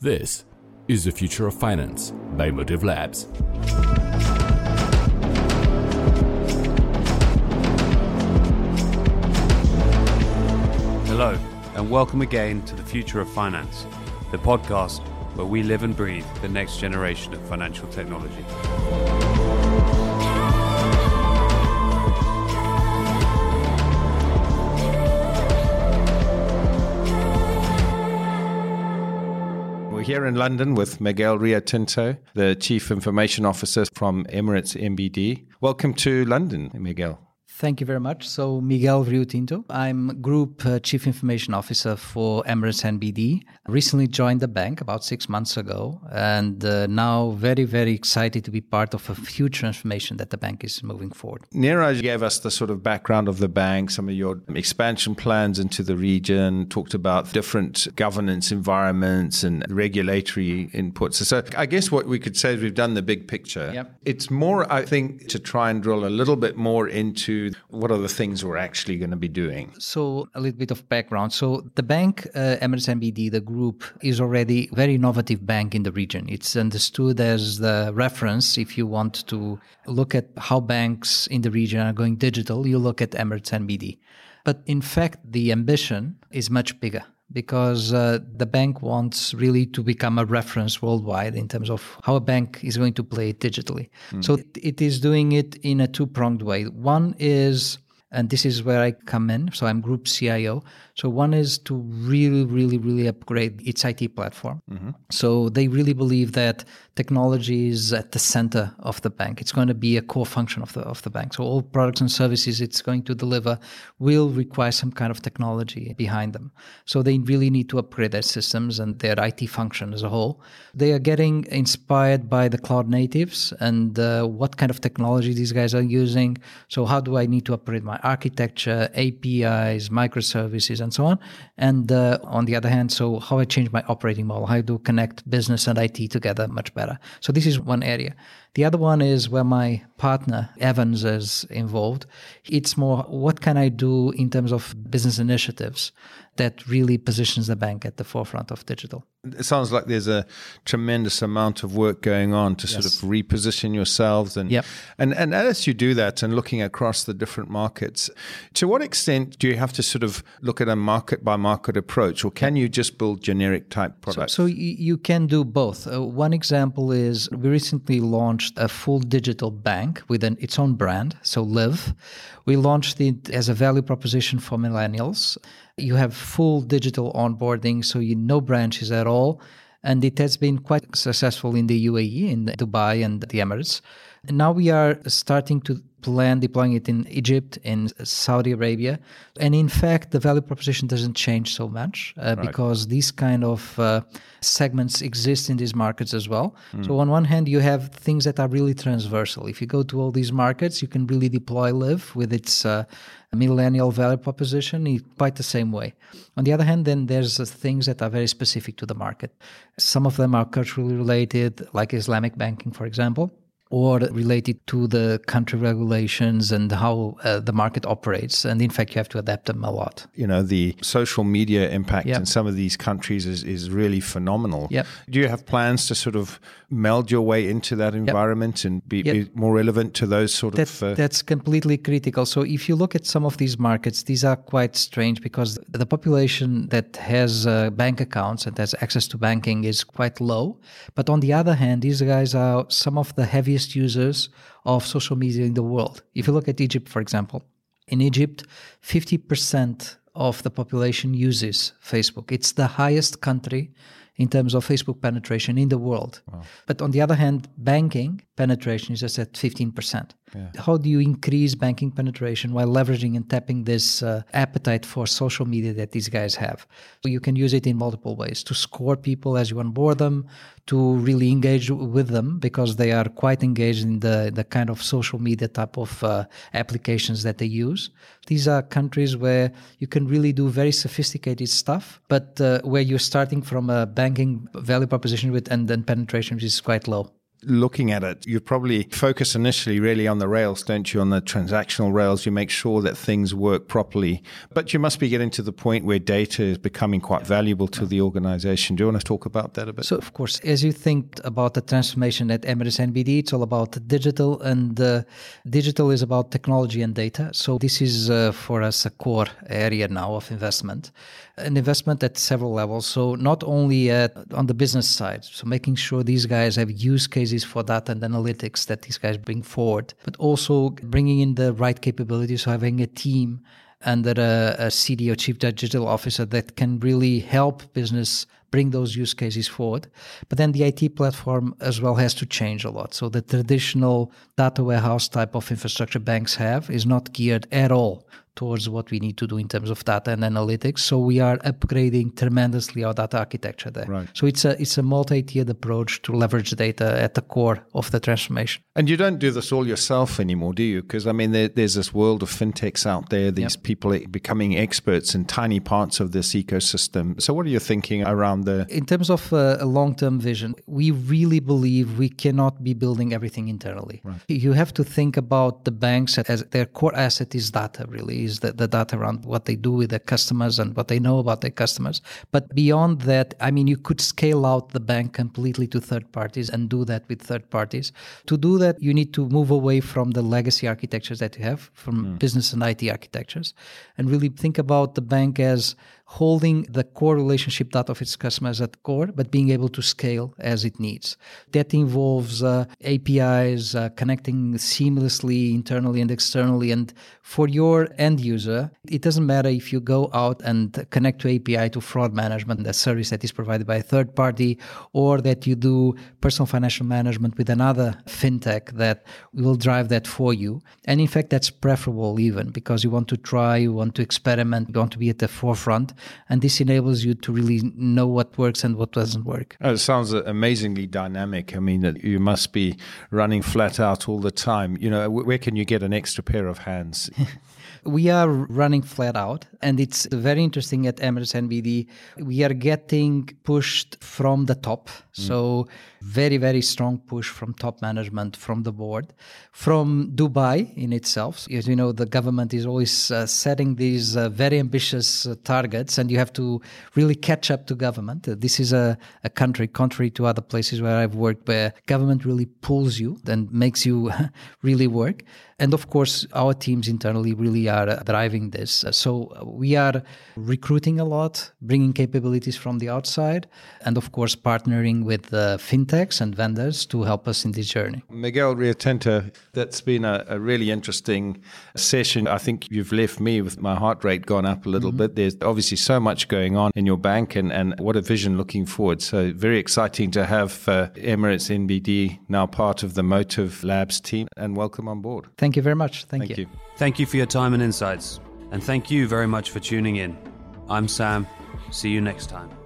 This is the future of finance by Motive Labs. Hello, and welcome again to the Future of Finance, the podcast where we live and breathe the next generation of financial technology. Here in London with Miguel Rio Tinto, the Chief Information Officer from Emirates NBD. Welcome to London, Miguel. Thank you very much. So, Miguel Rio Tinto. I'm Group uh, Chief Information Officer for Emirates NBD. Recently joined the bank about six months ago, and uh, now very, very excited to be part of a huge transformation that the bank is moving forward. Neeraj gave us the sort of background of the bank, some of your expansion plans into the region, talked about different governance environments and regulatory inputs. So, I guess what we could say is we've done the big picture. Yep. It's more, I think, to try and drill a little bit more into what are the things we're actually going to be doing. So, a little bit of background. So, the bank, uh, Emirates NBD, the group, is already very innovative bank in the region. It's understood as the reference if you want to look at how banks in the region are going digital, you look at Emirates NBD. But in fact, the ambition is much bigger because uh, the bank wants really to become a reference worldwide in terms of how a bank is going to play it digitally. So it, it is doing it in a two pronged way. One is, and this is where I come in, so I'm group CIO. So one is to really, really, really upgrade its IT platform. So they really believe that technology is at the center of the bank. It's going to be a core function of the of the bank. So all products and services it's going to deliver will require some kind of technology behind them. So they really need to upgrade their systems and their IT function as a whole. They are getting inspired by the cloud natives and uh, what kind of technology these guys are using. So how do I need to upgrade my architecture, APIs, microservices, and so on. And uh, on the other hand, so how I change my operating model, how I do connect business and IT together much better. So this is one area. The other one is where my partner Evans is involved. It's more what can I do in terms of business initiatives that really positions the bank at the forefront of digital. It sounds like there's a tremendous amount of work going on to sort of reposition yourselves and Yep. and and as you do that and looking across the different markets, to what extent do you have to sort of look at a market by market approach, or can you just build generic type products? so y- you can do both. Uh, one example is we recently launched a full digital bank with an, its own brand, so Liv. We launched it as a value proposition for millennials. You have full digital onboarding, so you no branches at all. And it has been quite successful in the UAE, in Dubai, and the Emirates. Now we are starting to plan deploying it in Egypt, in Saudi Arabia. And in fact, the value proposition doesn't change so much uh, because these kind of uh, segments exist in these markets as well. So, on one hand, you have things that are really transversal. If you go to all these markets, you can really deploy Liv with its uh, millennial value proposition in quite the same way. On the other hand, then there's uh, things that are very specific to the market. Some of them are culturally related, like Islamic banking, for example or related to the country regulations and how uh, the market operates. And in fact, you have to adapt them a lot. you know the social media impact Yep. in some of these countries is, is really phenomenal. Yep. Do you have plans to sort of meld your way into that environment and be, Yep. be more relevant to those sort That, of? Uh, that's completely critical. So if you look at some of these markets, these are quite strange because the population that has uh, bank accounts and has access to banking is quite low. But on the other hand, these guys are some of the heaviest users of social media in the world. If you look at Egypt, for example, in Egypt, 50% of the population uses Facebook. It's the highest country in terms of Facebook penetration in the world. But on the other hand, banking penetration is just at 15%. How do you increase banking penetration while leveraging and tapping this uh, appetite for social media that these guys have? So you can use it in multiple ways to score people as you onboard them, to really engage with them because they are quite engaged in the, the kind of social media type of uh, applications that they use. These are countries where you can really do very sophisticated stuff, but uh, where you're starting from a banking value proposition with and then penetration is quite low. Looking at it, you probably focus initially really on the rails, don't you? On the transactional rails, you make sure that things work properly. But you must be getting to the point where data is becoming quite valuable to the organization. Do you want to talk about that a bit? So, of course, as you think about the transformation at Emirates NBD, it's all about digital, and uh, digital is about technology and data. So, this is uh, for us a core area now of investment, an investment at several levels. So, not only on the business side, so making sure these guys have use cases for data and analytics that these guys bring forward, but also bringing in the right capabilities, so having a team under uh, a, a CDO, Chief Digital Officer, that can really help business bring those use cases forward. But then the IT platform as well has to change a lot. So the traditional data warehouse type of infrastructure banks have is not geared at all towards what we need to do in terms of data and analytics. So we are upgrading tremendously our data architecture there. Right. So it's a it's a multi-tiered approach to leverage data at the core of the transformation. And you don't do this all yourself anymore, do you? Because I mean, there, there's this world of fintechs out there. These yep. people becoming experts in tiny parts of this ecosystem. So what are you thinking around the? In terms of uh, a long-term vision, we really believe we cannot be building everything internally. Right. You have to think about the banks as their core asset is data. Really, is the, the data around what they do with their customers and what they know about their customers. But beyond that, I mean, you could scale out the bank completely to third parties and do that with third parties. To do that, you need to move away from the legacy architectures that you have, from mm. business and IT architectures, and really think about the bank as holding the core relationship data of its customers at core, but being able to scale as it needs. That involves uh, APIs, uh, connecting seamlessly internally and externally. And for your end user, it doesn't matter if you go out and connect to API to fraud management, a service that is provided by a third party, or that you do personal financial management with another fintech that will drive that for you. And in fact, that's preferable even because you want to try, you want to experiment, you want to be at the forefront and this enables you to really know what works and what doesn't work. Oh, it sounds amazingly dynamic. I mean, you must be running flat out all the time. You know, where can you get an extra pair of hands? we are running flat out, and it's very interesting at Emirates NBD. We are getting pushed from the top, mm. so very very strong push from top management, from the board, from Dubai in itself. As you know, the government is always uh, setting these uh, very ambitious uh, targets, and you have to really catch up to government. Uh, this is a, a country, contrary to other places where I've worked, where government really pulls you and makes you really work. And of course, our teams internally really are driving this. So we are recruiting a lot, bringing capabilities from the outside, and of course, partnering with uh, fintechs and vendors to help us in this journey. Miguel Rio Tinto, that's been a, a really interesting session. I think you've left me with my heart rate gone up a little mm-hmm. bit. There's obviously so much going on in your bank, and, and what a vision looking forward. So, very exciting to have uh, Emirates NBD now part of the Motive Labs team, and welcome on board. Thank you very much. Thank, thank you. you. Thank you for your time and insights. And thank you very much for tuning in. I'm Sam. See you next time.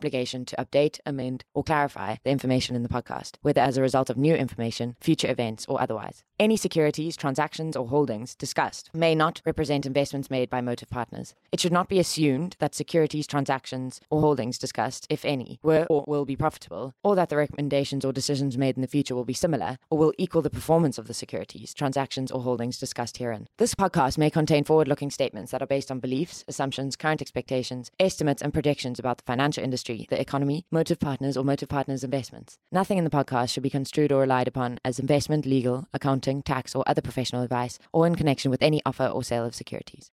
to update, amend, or clarify the information in the podcast, whether as a result of new information, future events, or otherwise. Any securities, transactions, or holdings discussed may not represent investments made by Motive Partners. It should not be assumed that securities, transactions, or holdings discussed, if any, were or will be profitable, or that the recommendations or decisions made in the future will be similar or will equal the performance of the securities, transactions, or holdings discussed herein. This podcast may contain forward looking statements that are based on beliefs, assumptions, current expectations, estimates, and predictions about the financial industry the economy, motive partners, or motive partners investments. Nothing in the podcast should be construed or relied upon as investment, legal, accounting, tax, or other professional advice, or in connection with any offer or sale of securities.